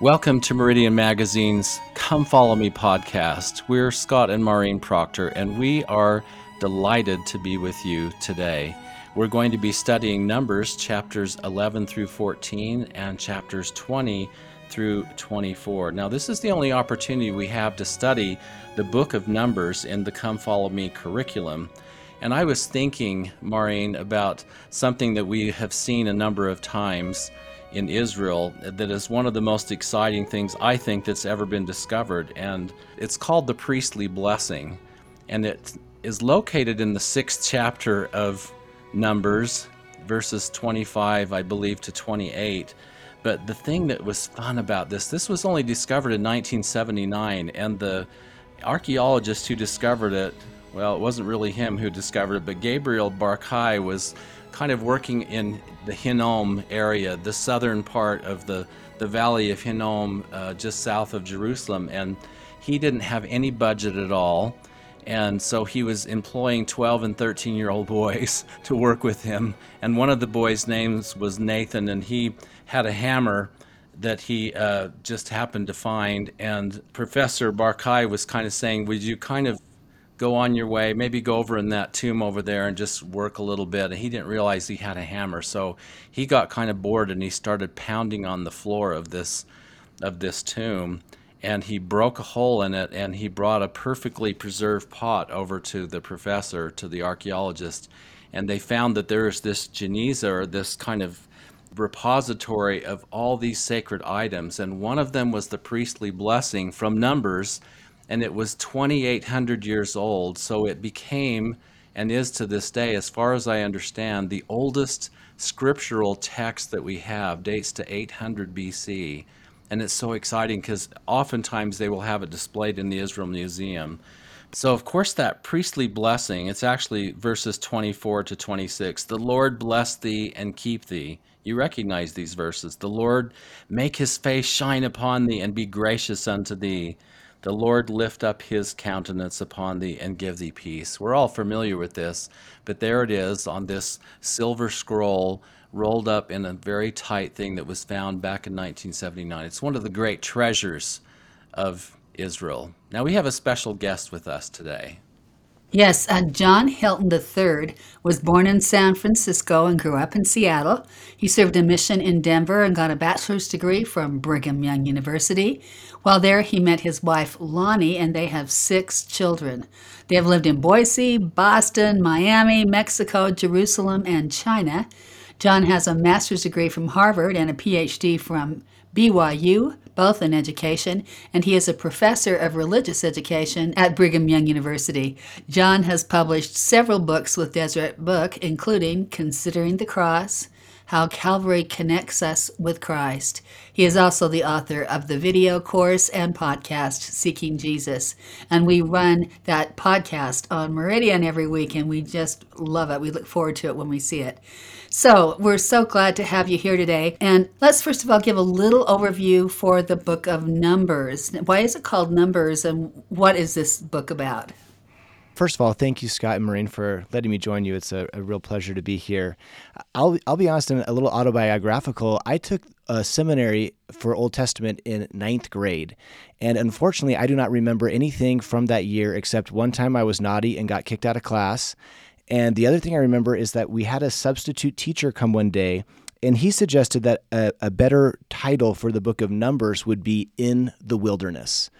Welcome to Meridian Magazine's Come Follow Me podcast. We're Scott and Maureen Proctor, and we are delighted to be with you today. We're going to be studying Numbers chapters 11 through 14 and chapters 20 through 24. Now, this is the only opportunity we have to study the book of Numbers in the Come Follow Me curriculum. And I was thinking, Maureen, about something that we have seen a number of times in Israel that is one of the most exciting things I think that's ever been discovered. And it's called the priestly blessing. And it is located in the sixth chapter of Numbers, verses 25, I believe, to 28. But the thing that was fun about this, this was only discovered in 1979, and the archaeologist who discovered it, well, it wasn't really him who discovered it, but Gabriel Barkay was kind of working in the Hinnom area, the southern part of the, the valley of Hinnom, uh, just south of Jerusalem. And he didn't have any budget at all. And so he was employing 12 and 13 year old boys to work with him. And one of the boys' names was Nathan, and he had a hammer that he uh, just happened to find. And Professor Barkay was kind of saying, Would you kind of go on your way, maybe go over in that tomb over there and just work a little bit. And he didn't realize he had a hammer, so he got kind of bored and he started pounding on the floor of this of this tomb. And he broke a hole in it and he brought a perfectly preserved pot over to the professor to the archaeologist. And they found that there is this geniza or this kind of repository of all these sacred items. And one of them was the priestly blessing from numbers and it was 2,800 years old. So it became and is to this day, as far as I understand, the oldest scriptural text that we have dates to 800 BC. And it's so exciting because oftentimes they will have it displayed in the Israel Museum. So, of course, that priestly blessing, it's actually verses 24 to 26. The Lord bless thee and keep thee. You recognize these verses. The Lord make his face shine upon thee and be gracious unto thee. The Lord lift up his countenance upon thee and give thee peace. We're all familiar with this, but there it is on this silver scroll rolled up in a very tight thing that was found back in 1979. It's one of the great treasures of Israel. Now we have a special guest with us today. Yes, uh, John Hilton III was born in San Francisco and grew up in Seattle. He served a mission in Denver and got a bachelor's degree from Brigham Young University. While there, he met his wife Lonnie, and they have six children. They have lived in Boise, Boston, Miami, Mexico, Jerusalem, and China. John has a master's degree from Harvard and a PhD from BYU, both in education, and he is a professor of religious education at Brigham Young University. John has published several books with Deseret Book, including Considering the Cross, How Calvary Connects Us with Christ. He is also the author of the video course and podcast, Seeking Jesus. And we run that podcast on Meridian every week, and we just love it. We look forward to it when we see it. So, we're so glad to have you here today. And let's first of all give a little overview for the book of Numbers. Why is it called Numbers, and what is this book about? First of all, thank you, Scott and Maureen, for letting me join you. It's a, a real pleasure to be here. I'll, I'll be honest and a little autobiographical. I took a seminary for Old Testament in ninth grade. And unfortunately, I do not remember anything from that year except one time I was naughty and got kicked out of class. And the other thing I remember is that we had a substitute teacher come one day, and he suggested that a, a better title for the book of Numbers would be In the Wilderness.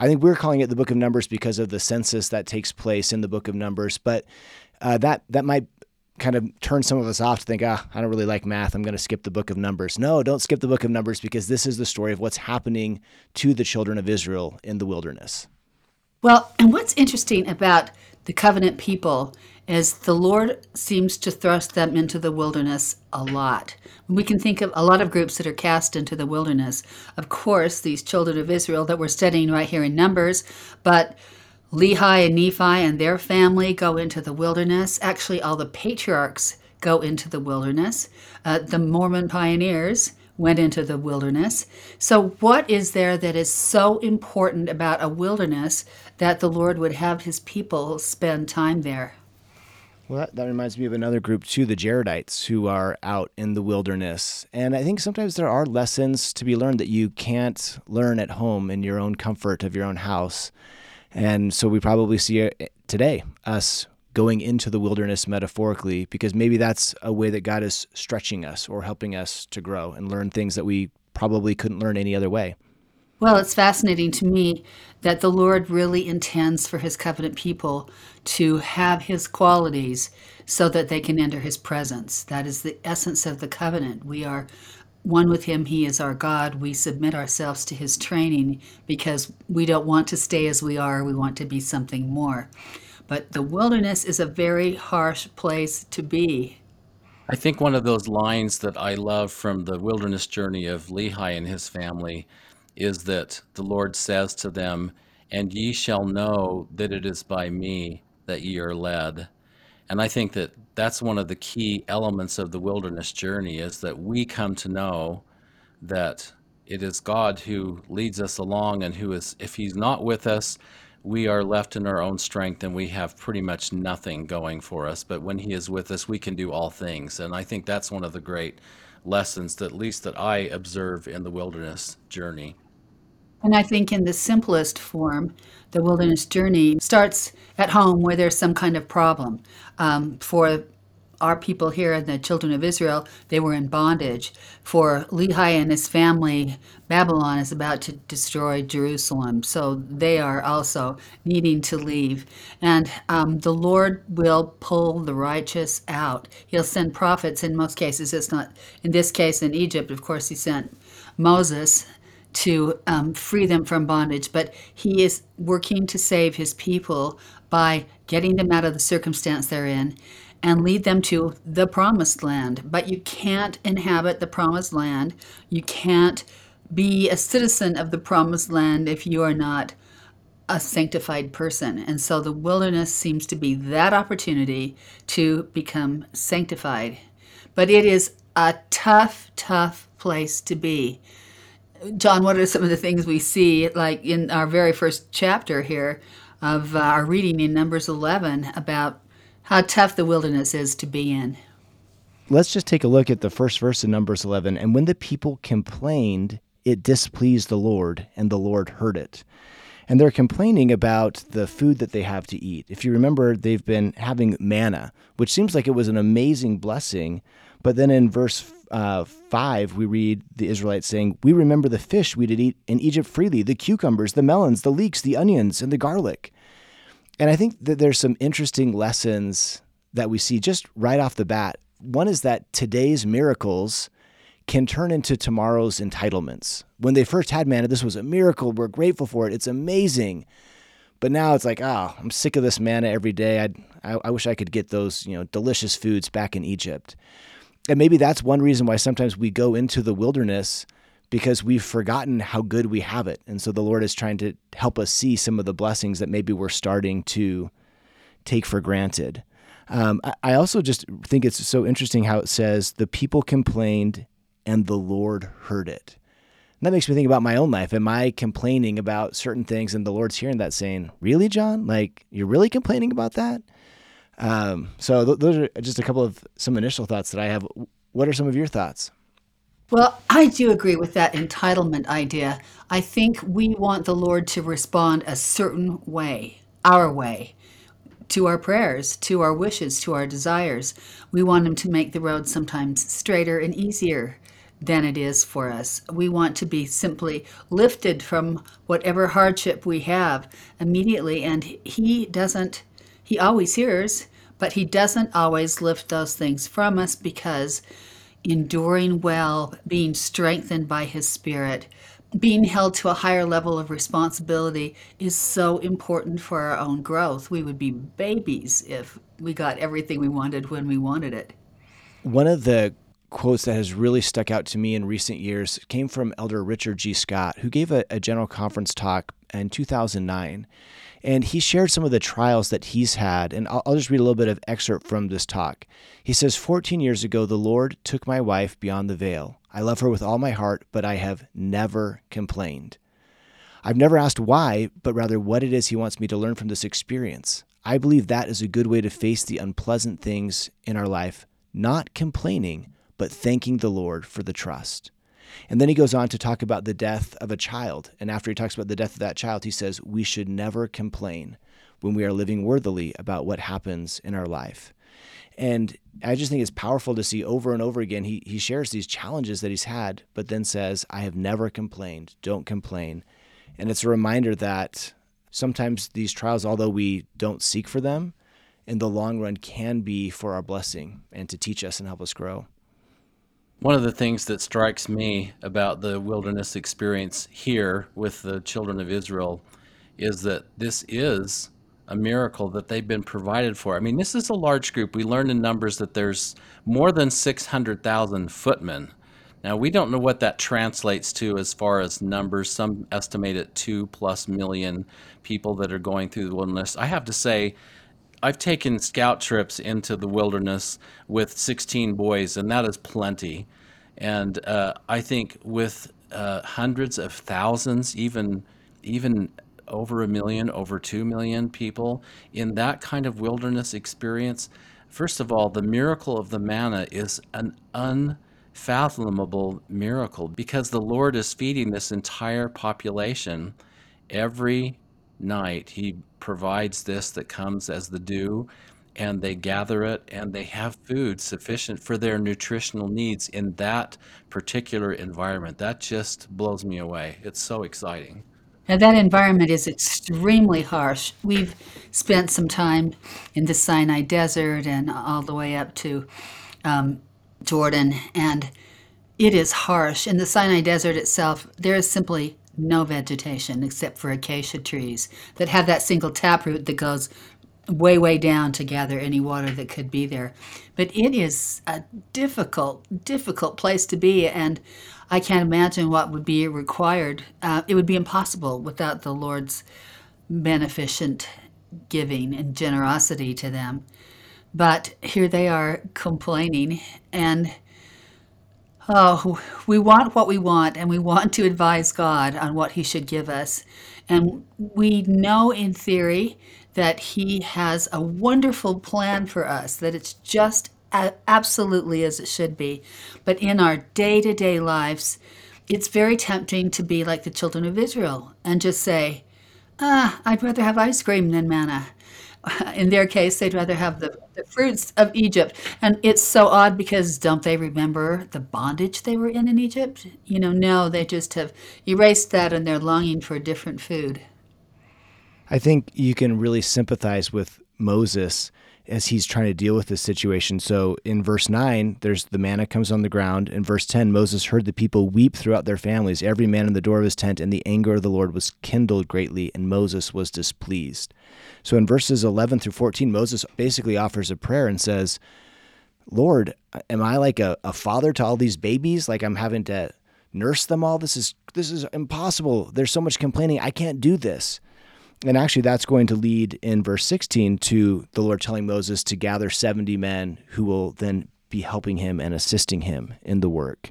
I think we're calling it the book of Numbers because of the census that takes place in the book of Numbers, but uh, that that might kind of turn some of us off to think, ah, I don't really like math. I'm going to skip the book of Numbers. No, don't skip the book of Numbers because this is the story of what's happening to the children of Israel in the wilderness. Well, and what's interesting about the covenant people is the Lord seems to thrust them into the wilderness a lot. We can think of a lot of groups that are cast into the wilderness. Of course, these children of Israel that we're studying right here in Numbers, but Lehi and Nephi and their family go into the wilderness. Actually, all the patriarchs go into the wilderness. Uh, the Mormon pioneers went into the wilderness. So, what is there that is so important about a wilderness that the Lord would have his people spend time there? Well, that, that reminds me of another group too, the Jaredites, who are out in the wilderness. And I think sometimes there are lessons to be learned that you can't learn at home in your own comfort of your own house. And so we probably see it uh, today us going into the wilderness metaphorically, because maybe that's a way that God is stretching us or helping us to grow and learn things that we probably couldn't learn any other way. Well, it's fascinating to me that the Lord really intends for his covenant people to have his qualities so that they can enter his presence. That is the essence of the covenant. We are one with him. He is our God. We submit ourselves to his training because we don't want to stay as we are. We want to be something more. But the wilderness is a very harsh place to be. I think one of those lines that I love from the wilderness journey of Lehi and his family is that the Lord says to them, And ye shall know that it is by me that ye are led. And I think that that's one of the key elements of the wilderness journey is that we come to know that it is God who leads us along and who is, if He's not with us, we are left in our own strength and we have pretty much nothing going for us. But when He is with us, we can do all things. And I think that's one of the great lessons that at least that I observe in the wilderness journey. And I think in the simplest form, the wilderness journey starts at home where there's some kind of problem. Um, for our people here and the children of Israel, they were in bondage. For Lehi and his family, Babylon is about to destroy Jerusalem. So they are also needing to leave. And um, the Lord will pull the righteous out. He'll send prophets in most cases. It's not, in this case, in Egypt, of course, he sent Moses to um, free them from bondage, but he is working to save his people by getting them out of the circumstance they're in and lead them to the promised land. But you can't inhabit the promised land. You can't be a citizen of the promised land if you are not a sanctified person. And so the wilderness seems to be that opportunity to become sanctified. But it is a tough, tough place to be. John, what are some of the things we see, like in our very first chapter here of uh, our reading in Numbers 11 about how tough the wilderness is to be in? Let's just take a look at the first verse in Numbers 11. And when the people complained, it displeased the Lord, and the Lord heard it. And they're complaining about the food that they have to eat. If you remember, they've been having manna, which seems like it was an amazing blessing. But then in verse uh, 5, we read the Israelites saying, We remember the fish we did eat in Egypt freely, the cucumbers, the melons, the leeks, the onions, and the garlic. And I think that there's some interesting lessons that we see just right off the bat. One is that today's miracles can turn into tomorrow's entitlements. When they first had manna, this was a miracle. We're grateful for it. It's amazing. But now it's like, oh, I'm sick of this manna every day. I, I wish I could get those, you know, delicious foods back in Egypt. And maybe that's one reason why sometimes we go into the wilderness because we've forgotten how good we have it. And so the Lord is trying to help us see some of the blessings that maybe we're starting to take for granted. Um, I also just think it's so interesting how it says, the people complained and the Lord heard it. And that makes me think about my own life. Am I complaining about certain things and the Lord's hearing that saying, Really, John? Like, you're really complaining about that? Um, so th- those are just a couple of some initial thoughts that I have. What are some of your thoughts? Well, I do agree with that entitlement idea. I think we want the Lord to respond a certain way, our way, to our prayers, to our wishes, to our desires. We want Him to make the road sometimes straighter and easier than it is for us. We want to be simply lifted from whatever hardship we have immediately, and He doesn't he always hears, but He doesn't always lift those things from us because enduring well, being strengthened by His Spirit, being held to a higher level of responsibility is so important for our own growth. We would be babies if we got everything we wanted when we wanted it. One of the quotes that has really stuck out to me in recent years came from Elder Richard G. Scott, who gave a, a general conference talk in 2009. And he shared some of the trials that he's had. And I'll, I'll, just read a little bit of excerpt from this talk. He says, 14 years ago, the Lord took my wife beyond the veil. I love her with all my heart, but I have never complained. I've never asked why, but rather what it is he wants me to learn from this experience. I believe that is a good way to face the unpleasant things in our life, not complaining, but thanking the Lord for the trust. And then he goes on to talk about the death of a child. And after he talks about the death of that child, he says, We should never complain when we are living worthily about what happens in our life. And I just think it's powerful to see over and over again. He, he shares these challenges that he's had, but then says, I have never complained. Don't complain. And it's a reminder that sometimes these trials, although we don't seek for them, in the long run can be for our blessing and to teach us and help us grow. One of the things that strikes me about the wilderness experience here with the children of Israel is that this is a miracle that they've been provided for. I mean, this is a large group. We learned in Numbers that there's more than 600,000 footmen. Now, we don't know what that translates to as far as numbers. Some estimate it two plus million people that are going through the wilderness. I have to say, I've taken scout trips into the wilderness with 16 boys, and that is plenty. And uh, I think with uh, hundreds of thousands, even even over a million, over two million people in that kind of wilderness experience, first of all, the miracle of the manna is an unfathomable miracle because the Lord is feeding this entire population every night. He provides this that comes as the dew, and they gather it and they have food sufficient for their nutritional needs in that particular environment. That just blows me away. It's so exciting. And that environment is extremely harsh. We've spent some time in the Sinai Desert and all the way up to um, Jordan, and it is harsh. In the Sinai Desert itself, there is simply no vegetation except for acacia trees that have that single taproot that goes way, way down to gather any water that could be there. But it is a difficult, difficult place to be, and I can't imagine what would be required. Uh, it would be impossible without the Lord's beneficent giving and generosity to them. But here they are complaining, and Oh, we want what we want, and we want to advise God on what He should give us. And we know in theory that He has a wonderful plan for us, that it's just absolutely as it should be. But in our day to day lives, it's very tempting to be like the children of Israel and just say, ah, I'd rather have ice cream than manna. in their case, they'd rather have the, the fruits of Egypt. And it's so odd because don't they remember the bondage they were in in Egypt? You know, no, they just have erased that and they're longing for different food. I think you can really sympathize with Moses as he's trying to deal with this situation. So in verse 9, there's the manna comes on the ground. In verse 10, Moses heard the people weep throughout their families, every man in the door of his tent, and the anger of the Lord was kindled greatly, and Moses was displeased. So in verses 11 through 14, Moses basically offers a prayer and says, Lord, am I like a, a father to all these babies? Like I'm having to nurse them all? This is this is impossible. There's so much complaining. I can't do this. And actually, that's going to lead in verse 16 to the Lord telling Moses to gather 70 men who will then be helping him and assisting him in the work.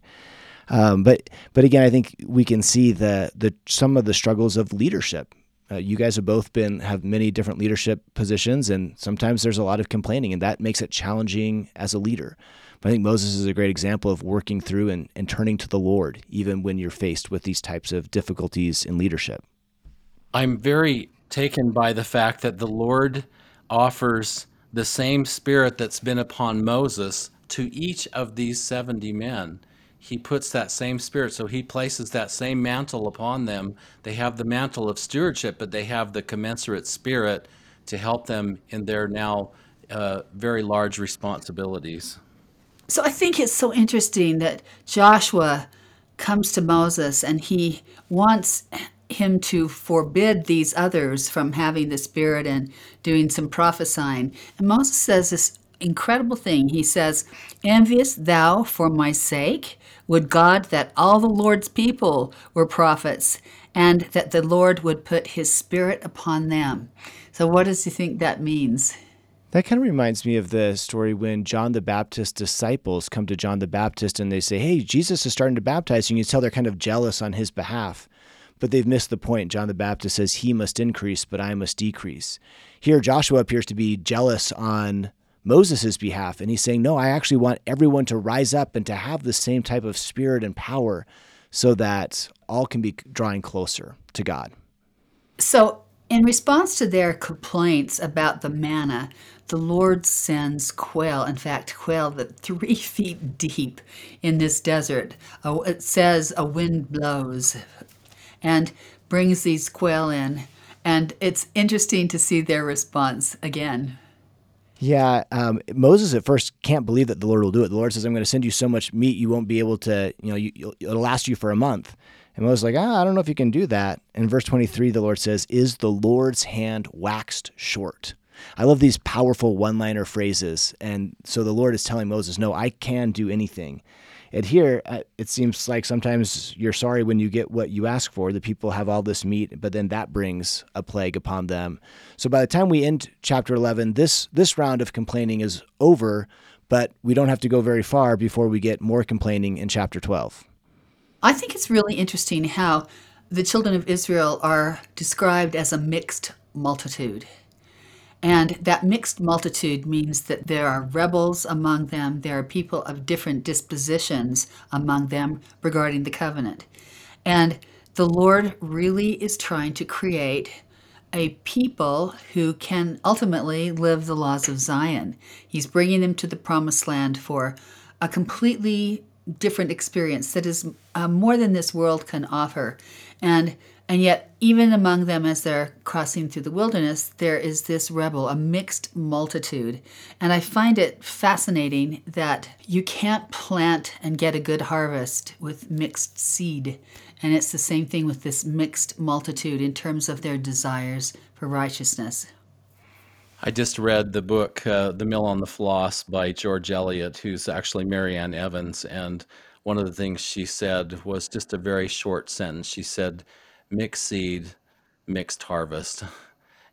Um, but but again, I think we can see the the some of the struggles of leadership. Uh, you guys have both been have many different leadership positions, and sometimes there's a lot of complaining, and that makes it challenging as a leader. But I think Moses is a great example of working through and, and turning to the Lord, even when you're faced with these types of difficulties in leadership. I'm very taken by the fact that the Lord offers the same spirit that's been upon Moses to each of these 70 men. He puts that same spirit, so he places that same mantle upon them. They have the mantle of stewardship, but they have the commensurate spirit to help them in their now uh, very large responsibilities. So I think it's so interesting that Joshua comes to Moses and he wants him to forbid these others from having the Spirit and doing some prophesying. And Moses says this incredible thing. He says, Envious thou for my sake? Would God that all the Lord's people were prophets, and that the Lord would put his Spirit upon them. So, what does he think that means? That kind of reminds me of the story when John the Baptist's disciples come to John the Baptist and they say, Hey, Jesus is starting to baptize. And you can tell they're kind of jealous on his behalf. But they've missed the point. John the Baptist says, He must increase, but I must decrease. Here, Joshua appears to be jealous on Moses' behalf, and he's saying, No, I actually want everyone to rise up and to have the same type of spirit and power so that all can be drawing closer to God. So, in response to their complaints about the manna, the Lord sends quail, in fact, quail that three feet deep in this desert. Uh, it says a wind blows and brings these quail in. And it's interesting to see their response again. Yeah, um, Moses at first can't believe that the Lord will do it. The Lord says, "I'm going to send you so much meat you won't be able to, you know, you, it'll last you for a month." And Moses is like, ah, I don't know if you can do that. In verse 23, the Lord says, "Is the Lord's hand waxed short?" I love these powerful one-liner phrases, and so the Lord is telling Moses, "No, I can do anything." And here, uh, it seems like sometimes you're sorry when you get what you ask for. The people have all this meat, but then that brings a plague upon them. So by the time we end chapter 11, this this round of complaining is over, but we don't have to go very far before we get more complaining in chapter 12. I think it's really interesting how the children of Israel are described as a mixed multitude. And that mixed multitude means that there are rebels among them, there are people of different dispositions among them regarding the covenant. And the Lord really is trying to create a people who can ultimately live the laws of Zion. He's bringing them to the promised land for a completely different experience that is uh, more than this world can offer. And and yet, even among them, as they're crossing through the wilderness, there is this rebel, a mixed multitude. And I find it fascinating that you can't plant and get a good harvest with mixed seed. And it's the same thing with this mixed multitude in terms of their desires for righteousness. I just read the book uh, The Mill on the Floss by George Eliot, who's actually Mary Ann Evans. And one of the things she said was just a very short sentence. She said, mixed seed, mixed harvest.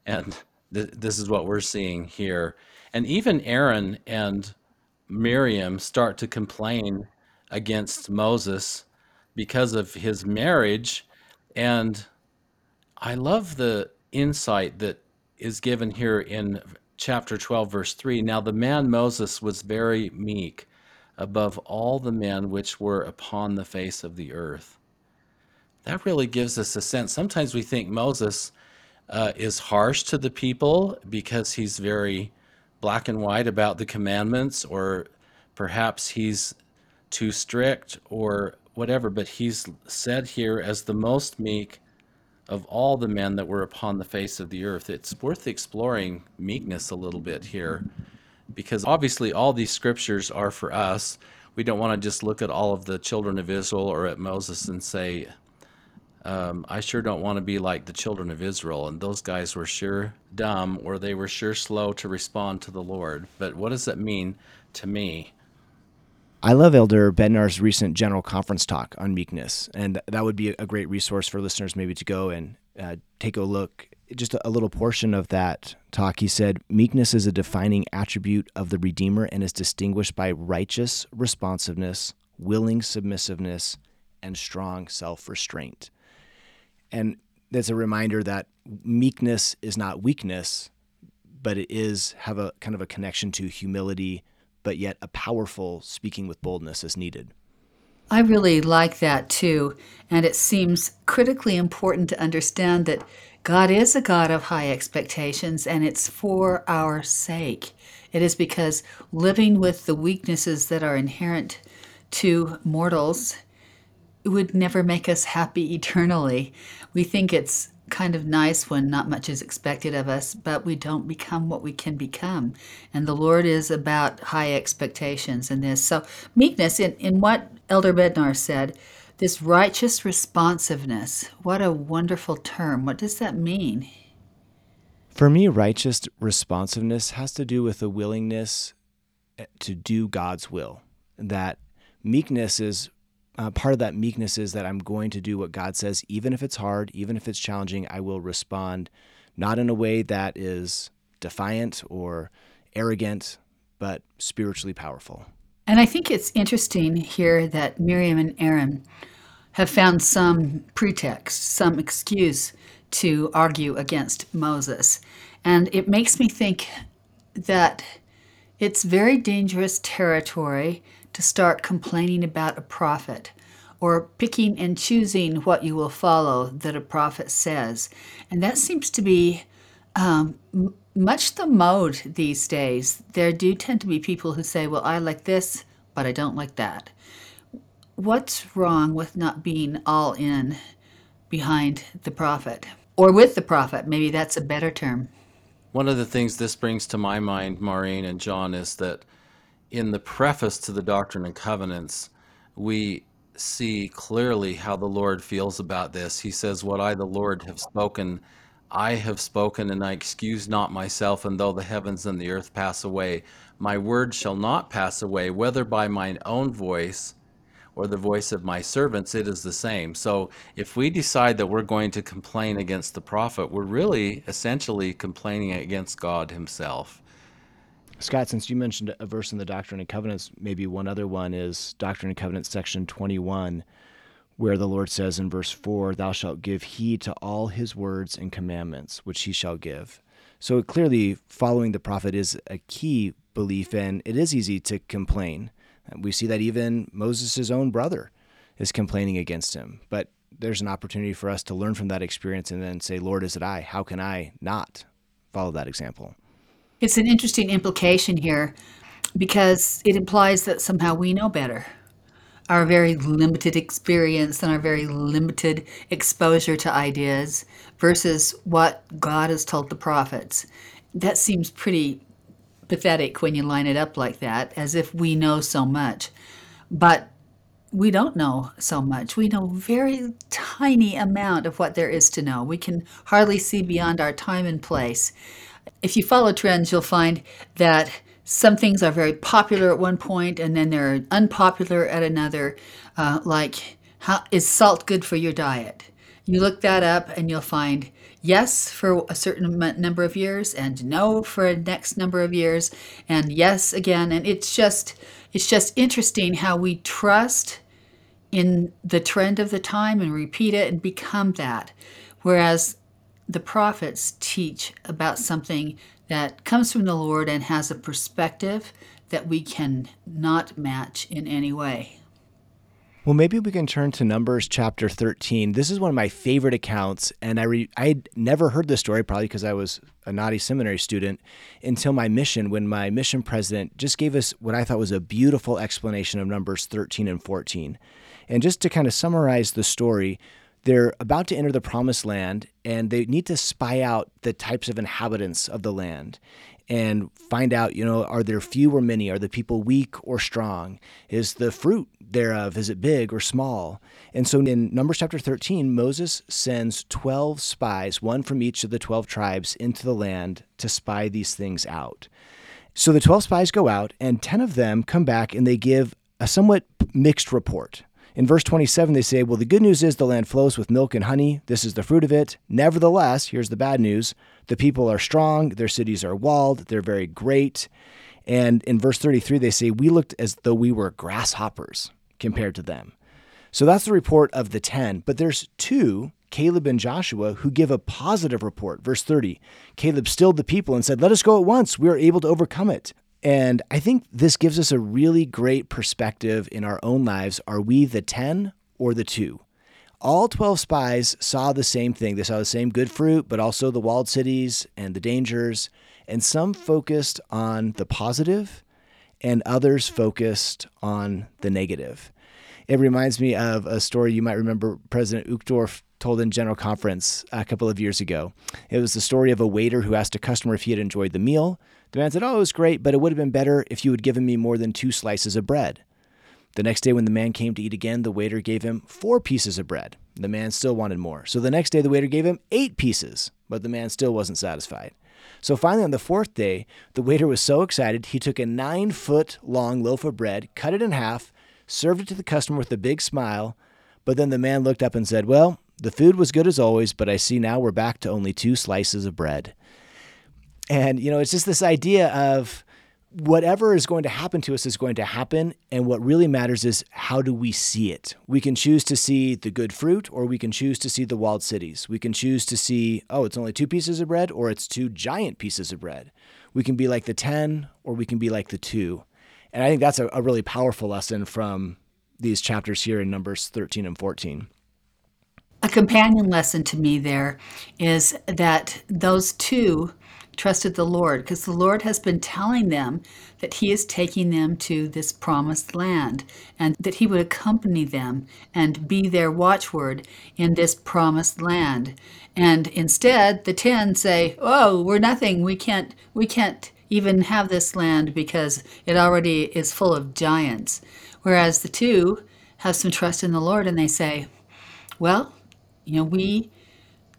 And th- this is what we're seeing here. And even Aaron and Miriam start to complain against Moses because of his marriage. And I love the insight that is given here in chapter 12, verse 3. Now the man Moses was very meek above all the men which were upon the face of the earth that really gives us a sense. Sometimes we think Moses uh, is harsh to the people because he's very black and white about the commandments, or perhaps he's too strict or whatever. But he's said here as the most meek of all the men that were upon the face of the earth. It's worth exploring meekness a little bit here because obviously all these scriptures are for us. We don't want to just look at all of the children of Israel or at Moses and say, um, I sure don't want to be like the children of Israel. And those guys were sure dumb or they were sure slow to respond to the Lord. But what does that mean to me? I love Elder Bednar's recent general conference talk on meekness. And that would be a great resource for listeners maybe to go and uh, take a look. Just a little portion of that talk, he said, Meekness is a defining attribute of the Redeemer and is distinguished by righteous responsiveness, willing submissiveness, and strong self restraint. And that's a reminder that meekness is not weakness, but it is have a kind of a connection to humility, but yet a powerful speaking with boldness as needed. I really like that too. And it seems critically important to understand that God is a God of high expectations and it's for our sake. It is because living with the weaknesses that are inherent to mortals would never make us happy eternally. We think it's kind of nice when not much is expected of us, but we don't become what we can become. And the Lord is about high expectations in this. So, meekness, in, in what Elder Bednar said, this righteous responsiveness, what a wonderful term. What does that mean? For me, righteous responsiveness has to do with a willingness to do God's will. That meekness is uh, part of that meekness is that I'm going to do what God says, even if it's hard, even if it's challenging. I will respond not in a way that is defiant or arrogant, but spiritually powerful. And I think it's interesting here that Miriam and Aaron have found some pretext, some excuse to argue against Moses. And it makes me think that it's very dangerous territory to start complaining about a prophet or picking and choosing what you will follow that a prophet says. And that seems to be um, m- much the mode these days. There do tend to be people who say, Well, I like this, but I don't like that. What's wrong with not being all in behind the prophet? Or with the prophet? Maybe that's a better term. One of the things this brings to my mind, Maureen and John, is that in the preface to the Doctrine and Covenants, we see clearly how the Lord feels about this. He says, What I, the Lord, have spoken, I have spoken, and I excuse not myself, and though the heavens and the earth pass away, my word shall not pass away, whether by mine own voice or the voice of my servants, it is the same. So if we decide that we're going to complain against the prophet, we're really essentially complaining against God himself. Scott, since you mentioned a verse in the Doctrine and Covenants, maybe one other one is Doctrine and Covenants section 21, where the Lord says in verse 4, Thou shalt give heed to all his words and commandments, which he shall give. So clearly, following the prophet is a key belief, and it is easy to complain. We see that even Moses' own brother is complaining against him. But there's an opportunity for us to learn from that experience and then say, Lord, is it I? How can I not follow that example? It's an interesting implication here because it implies that somehow we know better. Our very limited experience and our very limited exposure to ideas versus what God has told the prophets. That seems pretty pathetic when you line it up like that, as if we know so much. But we don't know so much. We know very tiny amount of what there is to know. We can hardly see beyond our time and place. If you follow trends, you'll find that some things are very popular at one point and then they're unpopular at another. Uh, like, how is salt good for your diet? You look that up and you'll find yes for a certain number of years and no for a next number of years and yes again and it's just it's just interesting how we trust in the trend of the time and repeat it and become that whereas the prophets teach about something that comes from the Lord and has a perspective that we can not match in any way. Well, maybe we can turn to Numbers chapter 13. This is one of my favorite accounts, and I re- I'd never heard this story, probably because I was a naughty seminary student, until my mission, when my mission president just gave us what I thought was a beautiful explanation of Numbers 13 and 14. And just to kind of summarize the story, they're about to enter the promised land and they need to spy out the types of inhabitants of the land and find out, you know, are there few or many? Are the people weak or strong? Is the fruit thereof, is it big or small? And so in Numbers chapter 13, Moses sends 12 spies, one from each of the 12 tribes, into the land to spy these things out. So the 12 spies go out, and 10 of them come back and they give a somewhat mixed report. In verse 27, they say, Well, the good news is the land flows with milk and honey. This is the fruit of it. Nevertheless, here's the bad news the people are strong, their cities are walled, they're very great. And in verse 33, they say, We looked as though we were grasshoppers compared to them. So that's the report of the 10. But there's two, Caleb and Joshua, who give a positive report. Verse 30 Caleb stilled the people and said, Let us go at once. We are able to overcome it. And I think this gives us a really great perspective in our own lives. Are we the 10 or the 2? All 12 spies saw the same thing. They saw the same good fruit, but also the walled cities and the dangers. And some focused on the positive, and others focused on the negative. It reminds me of a story you might remember President Uchtdorf told in General Conference a couple of years ago. It was the story of a waiter who asked a customer if he had enjoyed the meal. The man said, Oh, it was great, but it would have been better if you had given me more than two slices of bread. The next day, when the man came to eat again, the waiter gave him four pieces of bread. The man still wanted more. So the next day, the waiter gave him eight pieces, but the man still wasn't satisfied. So finally, on the fourth day, the waiter was so excited, he took a nine foot long loaf of bread, cut it in half, served it to the customer with a big smile. But then the man looked up and said, Well, the food was good as always, but I see now we're back to only two slices of bread. And, you know, it's just this idea of whatever is going to happen to us is going to happen. And what really matters is how do we see it? We can choose to see the good fruit, or we can choose to see the walled cities. We can choose to see, oh, it's only two pieces of bread, or it's two giant pieces of bread. We can be like the 10, or we can be like the two. And I think that's a, a really powerful lesson from these chapters here in Numbers 13 and 14. A companion lesson to me there is that those two trusted the Lord because the Lord has been telling them that He is taking them to this promised land and that He would accompany them and be their watchword in this promised land. And instead, the ten say, "Oh, we're nothing. We can't. We can't." even have this land because it already is full of giants. Whereas the two have some trust in the Lord and they say, well, you know, we,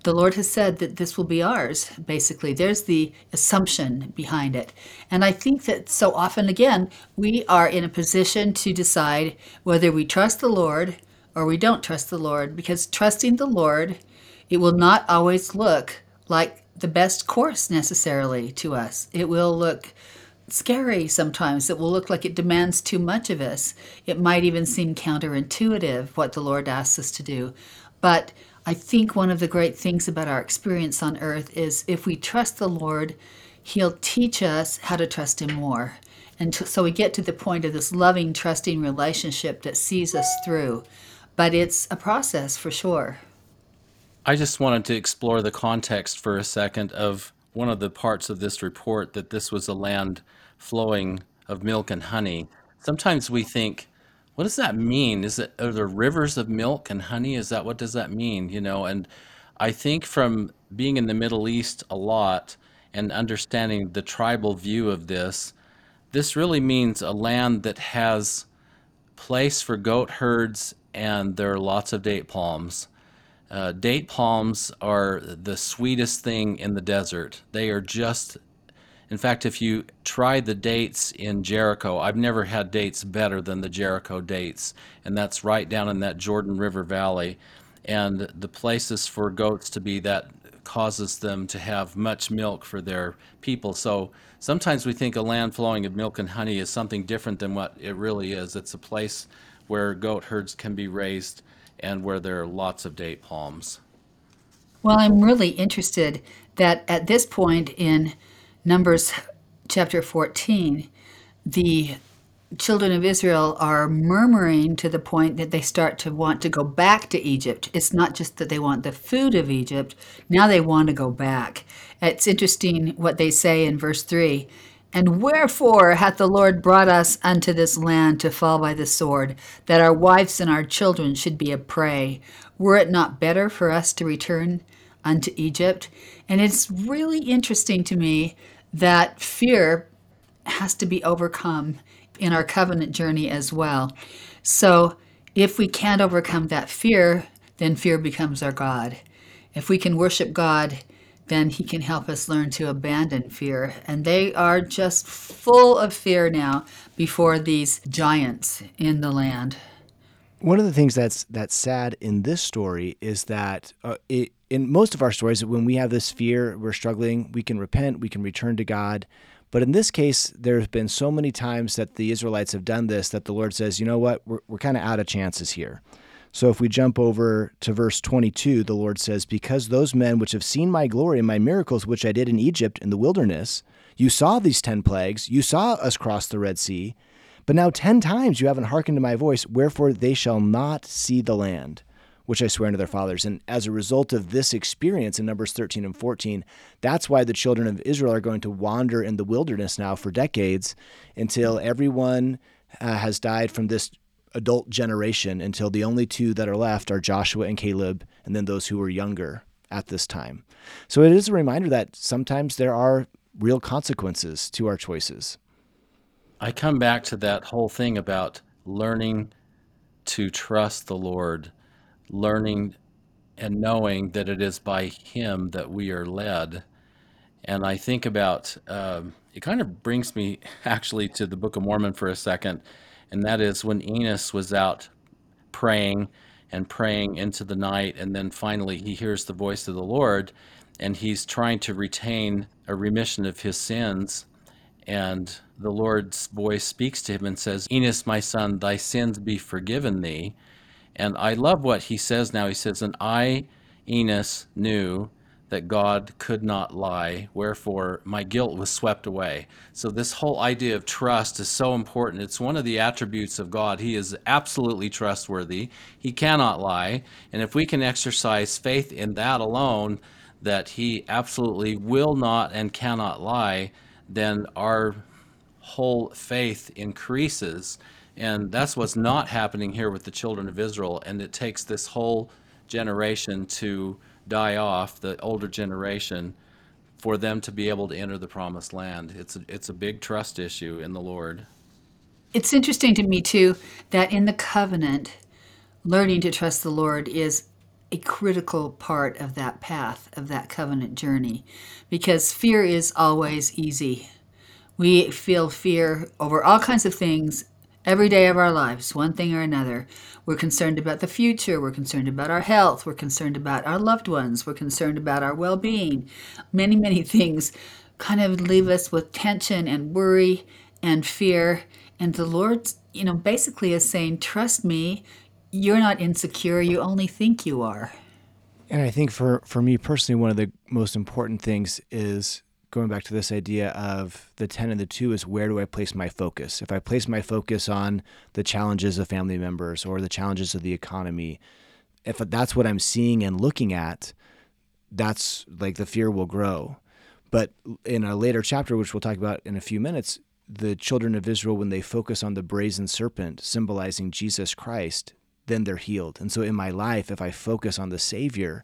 the Lord has said that this will be ours, basically. There's the assumption behind it. And I think that so often, again, we are in a position to decide whether we trust the Lord or we don't trust the Lord, because trusting the Lord, it will not always look like the best course necessarily to us. It will look scary sometimes. It will look like it demands too much of us. It might even seem counterintuitive what the Lord asks us to do. But I think one of the great things about our experience on earth is if we trust the Lord, He'll teach us how to trust Him more. And so we get to the point of this loving, trusting relationship that sees us through. But it's a process for sure. I just wanted to explore the context for a second of one of the parts of this report that this was a land flowing of milk and honey. Sometimes we think, what does that mean? Is it are there rivers of milk and honey? Is that what does that mean? You know, and I think from being in the Middle East a lot and understanding the tribal view of this, this really means a land that has place for goat herds and there are lots of date palms. Uh, date palms are the sweetest thing in the desert. They are just, in fact, if you try the dates in Jericho, I've never had dates better than the Jericho dates, and that's right down in that Jordan River Valley. And the places for goats to be that causes them to have much milk for their people. So sometimes we think a land flowing of milk and honey is something different than what it really is. It's a place where goat herds can be raised and where there are lots of date palms. Well, I'm really interested that at this point in Numbers chapter 14, the children of Israel are murmuring to the point that they start to want to go back to Egypt. It's not just that they want the food of Egypt, now they want to go back. It's interesting what they say in verse 3 and wherefore hath the Lord brought us unto this land to fall by the sword, that our wives and our children should be a prey? Were it not better for us to return unto Egypt? And it's really interesting to me that fear has to be overcome in our covenant journey as well. So if we can't overcome that fear, then fear becomes our God. If we can worship God then he can help us learn to abandon fear. And they are just full of fear now before these giants in the land. One of the things that's that's sad in this story is that uh, it, in most of our stories, when we have this fear, we're struggling, we can repent, we can return to God. But in this case, there's been so many times that the Israelites have done this that the Lord says, you know what, we're, we're kind of out of chances here. So if we jump over to verse 22, the Lord says, Because those men which have seen my glory and my miracles which I did in Egypt in the wilderness, you saw these 10 plagues, you saw us cross the Red Sea, but now 10 times you haven't hearkened to my voice, wherefore they shall not see the land which I swear unto their fathers. And as a result of this experience in Numbers 13 and 14, that's why the children of Israel are going to wander in the wilderness now for decades until everyone uh, has died from this adult generation until the only two that are left are Joshua and Caleb, and then those who were younger at this time. So it is a reminder that sometimes there are real consequences to our choices. I come back to that whole thing about learning to trust the Lord, learning and knowing that it is by Him that we are led. And I think about um, it, kind of brings me actually to the Book of Mormon for a second and that is when Enos was out praying and praying into the night, and then finally he hears the voice of the Lord, and he's trying to retain a remission of his sins. And the Lord's voice speaks to him and says, Enos, my son, thy sins be forgiven thee. And I love what he says now. He says, And I, Enos, knew that God could not lie, wherefore my guilt was swept away. So, this whole idea of trust is so important. It's one of the attributes of God. He is absolutely trustworthy, He cannot lie. And if we can exercise faith in that alone, that He absolutely will not and cannot lie, then our whole faith increases. And that's what's not happening here with the children of Israel. And it takes this whole generation to die off, the older generation, for them to be able to enter the promised land. It's a, it's a big trust issue in the Lord. It's interesting to me, too, that in the covenant, learning to trust the Lord is a critical part of that path, of that covenant journey, because fear is always easy. We feel fear over all kinds of things every day of our lives, one thing or another. We're concerned about the future. We're concerned about our health. We're concerned about our loved ones. We're concerned about our well being. Many, many things kind of leave us with tension and worry and fear. And the Lord, you know, basically is saying, Trust me, you're not insecure. You only think you are. And I think for, for me personally, one of the most important things is going back to this idea of the 10 and the 2 is where do I place my focus? If I place my focus on the challenges of family members or the challenges of the economy, if that's what I'm seeing and looking at, that's like the fear will grow. But in a later chapter, which we'll talk about in a few minutes, the children of Israel, when they focus on the brazen serpent symbolizing Jesus Christ, then they're healed. And so in my life, if I focus on the Savior,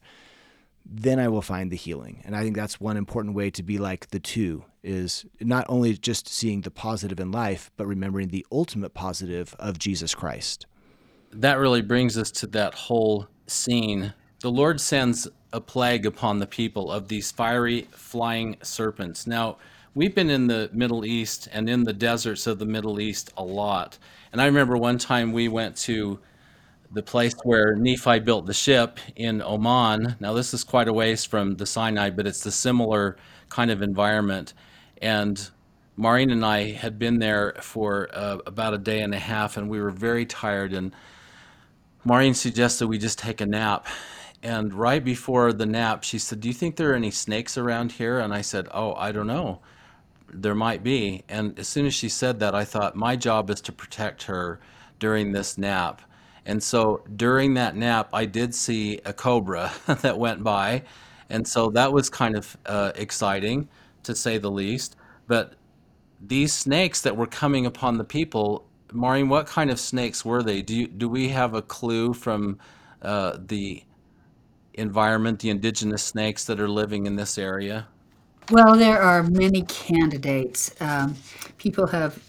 then I will find the healing. And I think that's one important way to be like the two is not only just seeing the positive in life, but remembering the ultimate positive of Jesus Christ. That really brings us to that whole scene. The Lord sends a plague upon the people of these fiery flying serpents. Now, we've been in the Middle East and in the deserts of the Middle East a lot. And I remember one time we went to the place where Nephi built the ship in Oman. Now, this is quite a ways from the Sinai, but it's a similar kind of environment. And Maureen and I had been there for uh, about a day and a half, and we were very tired. And Maureen suggested we just take a nap. And right before the nap, she said, Do you think there are any snakes around here? And I said, Oh, I don't know. There might be. And as soon as she said that, I thought, My job is to protect her during this nap and so during that nap, I did see a cobra that went by. And so that was kind of uh, exciting, to say the least. But these snakes that were coming upon the people, Maureen, what kind of snakes were they? Do, you, do we have a clue from uh, the environment, the indigenous snakes that are living in this area? Well, there are many candidates. Um, people have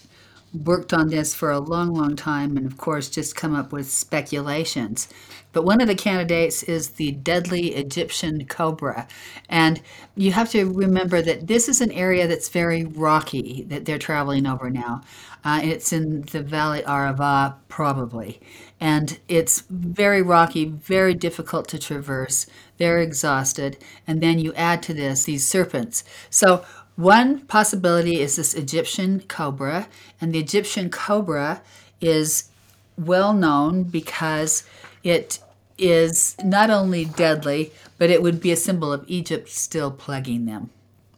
worked on this for a long, long time and, of course, just come up with speculations. But one of the candidates is the deadly Egyptian cobra. And you have to remember that this is an area that's very rocky that they're traveling over now. Uh, it's in the Valley Arava, probably. And it's very rocky, very difficult to traverse. They're exhausted. And then you add to this these serpents. So one possibility is this Egyptian cobra, and the Egyptian cobra is well known because it is not only deadly, but it would be a symbol of Egypt still plaguing them,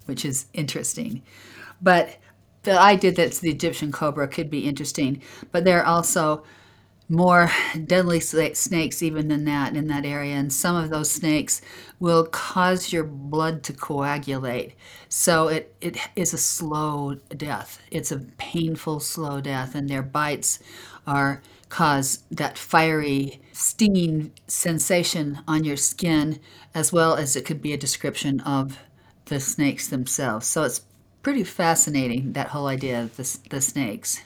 which is interesting. But the idea that the Egyptian cobra could be interesting, but there are also more deadly snakes even than that in that area and some of those snakes will cause your blood to coagulate. So it, it is a slow death. It's a painful slow death and their bites are cause that fiery stinging sensation on your skin as well as it could be a description of the snakes themselves. So it's pretty fascinating that whole idea of the, the snakes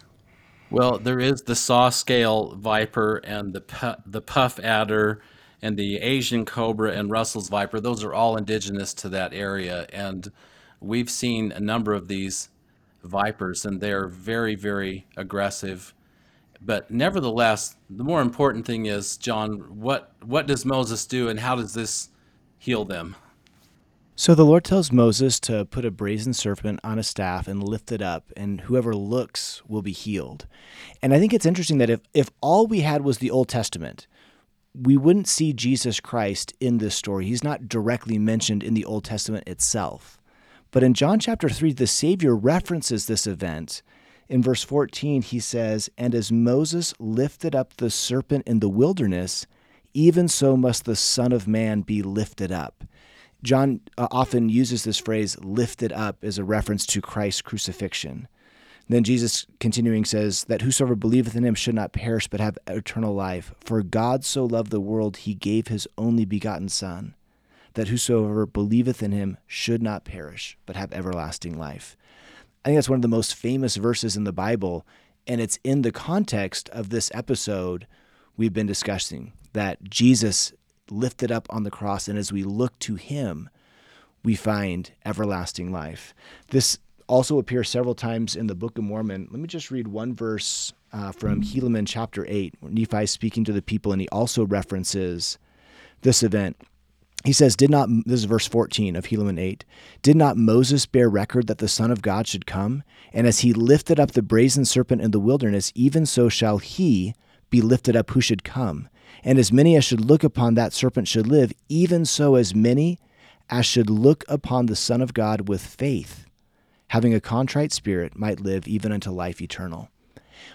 well, there is the saw scale viper and the pu- the puff adder and the Asian cobra and Russell's viper. Those are all indigenous to that area, and we've seen a number of these vipers, and they're very, very aggressive. But nevertheless, the more important thing is, John, what what does Moses do, and how does this heal them? So the Lord tells Moses to put a brazen serpent on a staff and lift it up, and whoever looks will be healed. And I think it's interesting that if, if all we had was the Old Testament, we wouldn't see Jesus Christ in this story. He's not directly mentioned in the Old Testament itself. But in John chapter 3, the Savior references this event. In verse 14, he says, And as Moses lifted up the serpent in the wilderness, even so must the Son of Man be lifted up. John uh, often uses this phrase, lifted up, as a reference to Christ's crucifixion. Then Jesus, continuing, says, That whosoever believeth in him should not perish, but have eternal life. For God so loved the world, he gave his only begotten Son, that whosoever believeth in him should not perish, but have everlasting life. I think that's one of the most famous verses in the Bible, and it's in the context of this episode we've been discussing that Jesus lifted up on the cross, and as we look to him, we find everlasting life. This also appears several times in the Book of Mormon. Let me just read one verse uh, from Helaman chapter 8, where Nephi is speaking to the people, and he also references this event. He says, Did not, this is verse 14 of Helaman 8, did not Moses bear record that the Son of God should come? And as he lifted up the brazen serpent in the wilderness, even so shall he be lifted up who should come. And as many as should look upon that serpent should live, even so as many as should look upon the Son of God with faith, having a contrite spirit, might live even unto life eternal.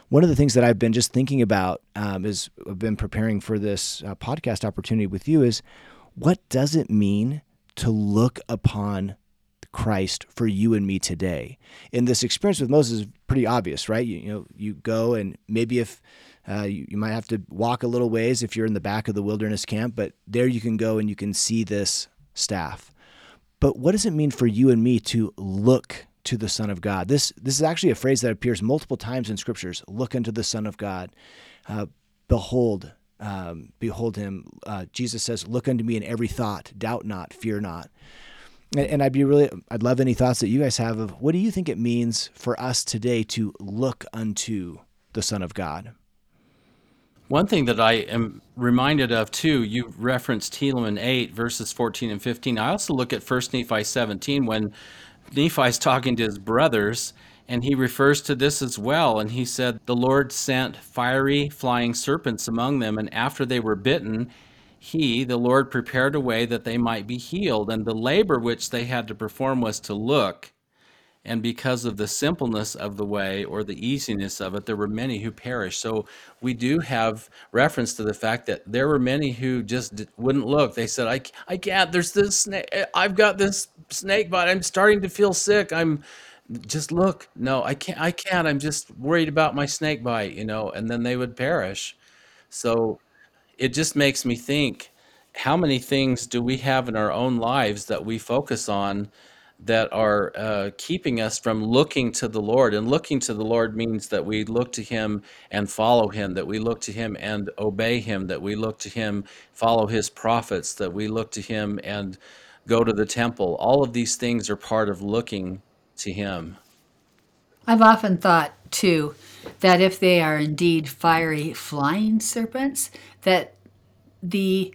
One of the things that I've been just thinking about um, as I've been preparing for this uh, podcast opportunity with you is what does it mean to look upon Christ for you and me today? In this experience with Moses is pretty obvious, right? You, you know, you go and maybe if uh, you, you, might have to walk a little ways if you're in the back of the wilderness camp, but there you can go and you can see this staff. But what does it mean for you and me to look to the Son of God? This this is actually a phrase that appears multiple times in scriptures. Look unto the Son of God. Uh, behold, um, behold him. Uh, Jesus says, "Look unto me in every thought. Doubt not, fear not." And, and I'd be really, I'd love any thoughts that you guys have of what do you think it means for us today to look unto the Son of God. One thing that I am reminded of too, you referenced Helaman 8, verses 14 and 15. I also look at 1 Nephi 17 when Nephi's talking to his brothers, and he refers to this as well. And he said, The Lord sent fiery flying serpents among them, and after they were bitten, he, the Lord, prepared a way that they might be healed. And the labor which they had to perform was to look and because of the simpleness of the way or the easiness of it, there were many who perished. So we do have reference to the fact that there were many who just wouldn't look. They said, "I, I can't. There's this snake. Eh, I've got this snake bite. I'm starting to feel sick. I'm just look. No, I can't. I can't. I'm just worried about my snake bite. You know." And then they would perish. So it just makes me think: how many things do we have in our own lives that we focus on? That are uh, keeping us from looking to the Lord. And looking to the Lord means that we look to Him and follow Him, that we look to Him and obey Him, that we look to Him, follow His prophets, that we look to Him and go to the temple. All of these things are part of looking to Him. I've often thought, too, that if they are indeed fiery flying serpents, that the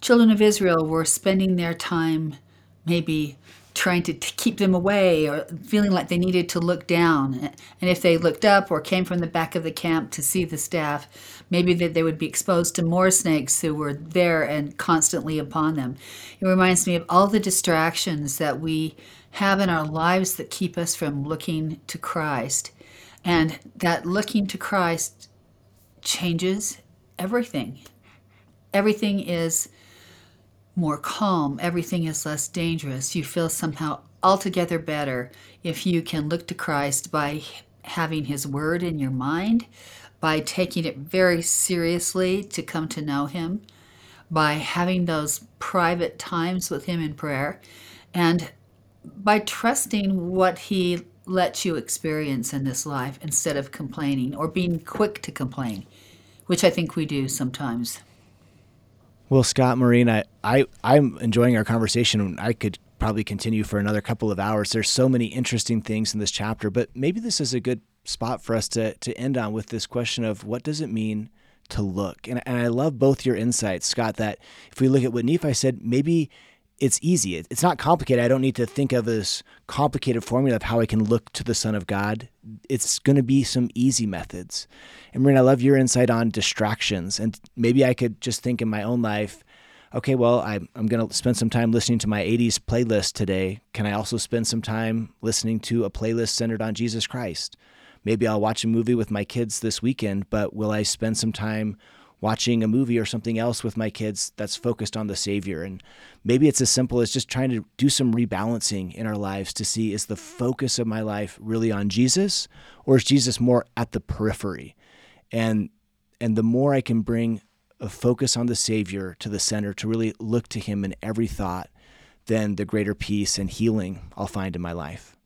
children of Israel were spending their time maybe trying to keep them away or feeling like they needed to look down. And if they looked up or came from the back of the camp to see the staff, maybe that they would be exposed to more snakes who were there and constantly upon them. It reminds me of all the distractions that we have in our lives that keep us from looking to Christ. And that looking to Christ changes everything. Everything is more calm, everything is less dangerous. You feel somehow altogether better if you can look to Christ by having His Word in your mind, by taking it very seriously to come to know Him, by having those private times with Him in prayer, and by trusting what He lets you experience in this life instead of complaining or being quick to complain, which I think we do sometimes. Well, Scott Maureen, I, I I'm enjoying our conversation. I could probably continue for another couple of hours. There's so many interesting things in this chapter, but maybe this is a good spot for us to to end on with this question of what does it mean to look? And, and I love both your insights, Scott. That if we look at what Nephi said, maybe it's easy. It's not complicated. I don't need to think of this complicated formula of how I can look to the Son of God. It's going to be some easy methods. And Maureen, I love your insight on distractions. And maybe I could just think in my own life, okay, well, I'm going to spend some time listening to my 80s playlist today. Can I also spend some time listening to a playlist centered on Jesus Christ? Maybe I'll watch a movie with my kids this weekend, but will I spend some time watching a movie or something else with my kids that's focused on the Savior. And maybe it's as simple as just trying to do some rebalancing in our lives to see is the focus of my life really on Jesus or is Jesus more at the periphery? And and the more I can bring a focus on the Savior to the center to really look to him in every thought, then the greater peace and healing I'll find in my life.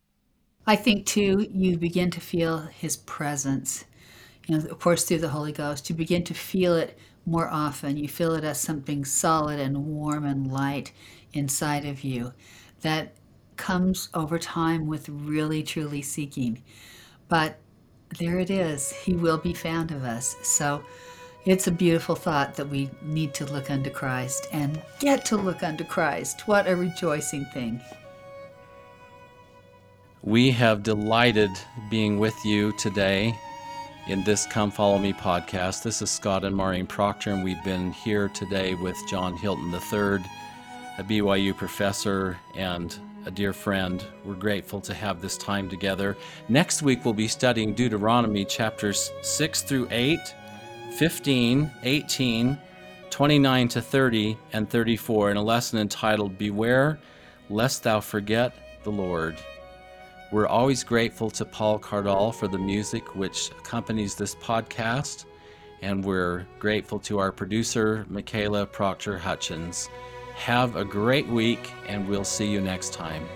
I think too, you begin to feel his presence you know, of course, through the Holy Ghost, you begin to feel it more often. You feel it as something solid and warm and light inside of you that comes over time with really, truly seeking. But there it is. He will be found of us. So it's a beautiful thought that we need to look unto Christ and get to look unto Christ. What a rejoicing thing. We have delighted being with you today in this Come Follow Me podcast. This is Scott and Maureen Proctor, and we've been here today with John Hilton III, a BYU professor and a dear friend. We're grateful to have this time together. Next week, we'll be studying Deuteronomy chapters 6 through 8, 15, 18, 29 to 30, and 34 in a lesson entitled Beware Lest Thou Forget the Lord. We're always grateful to Paul Cardall for the music which accompanies this podcast, and we're grateful to our producer, Michaela Proctor Hutchins. Have a great week, and we'll see you next time.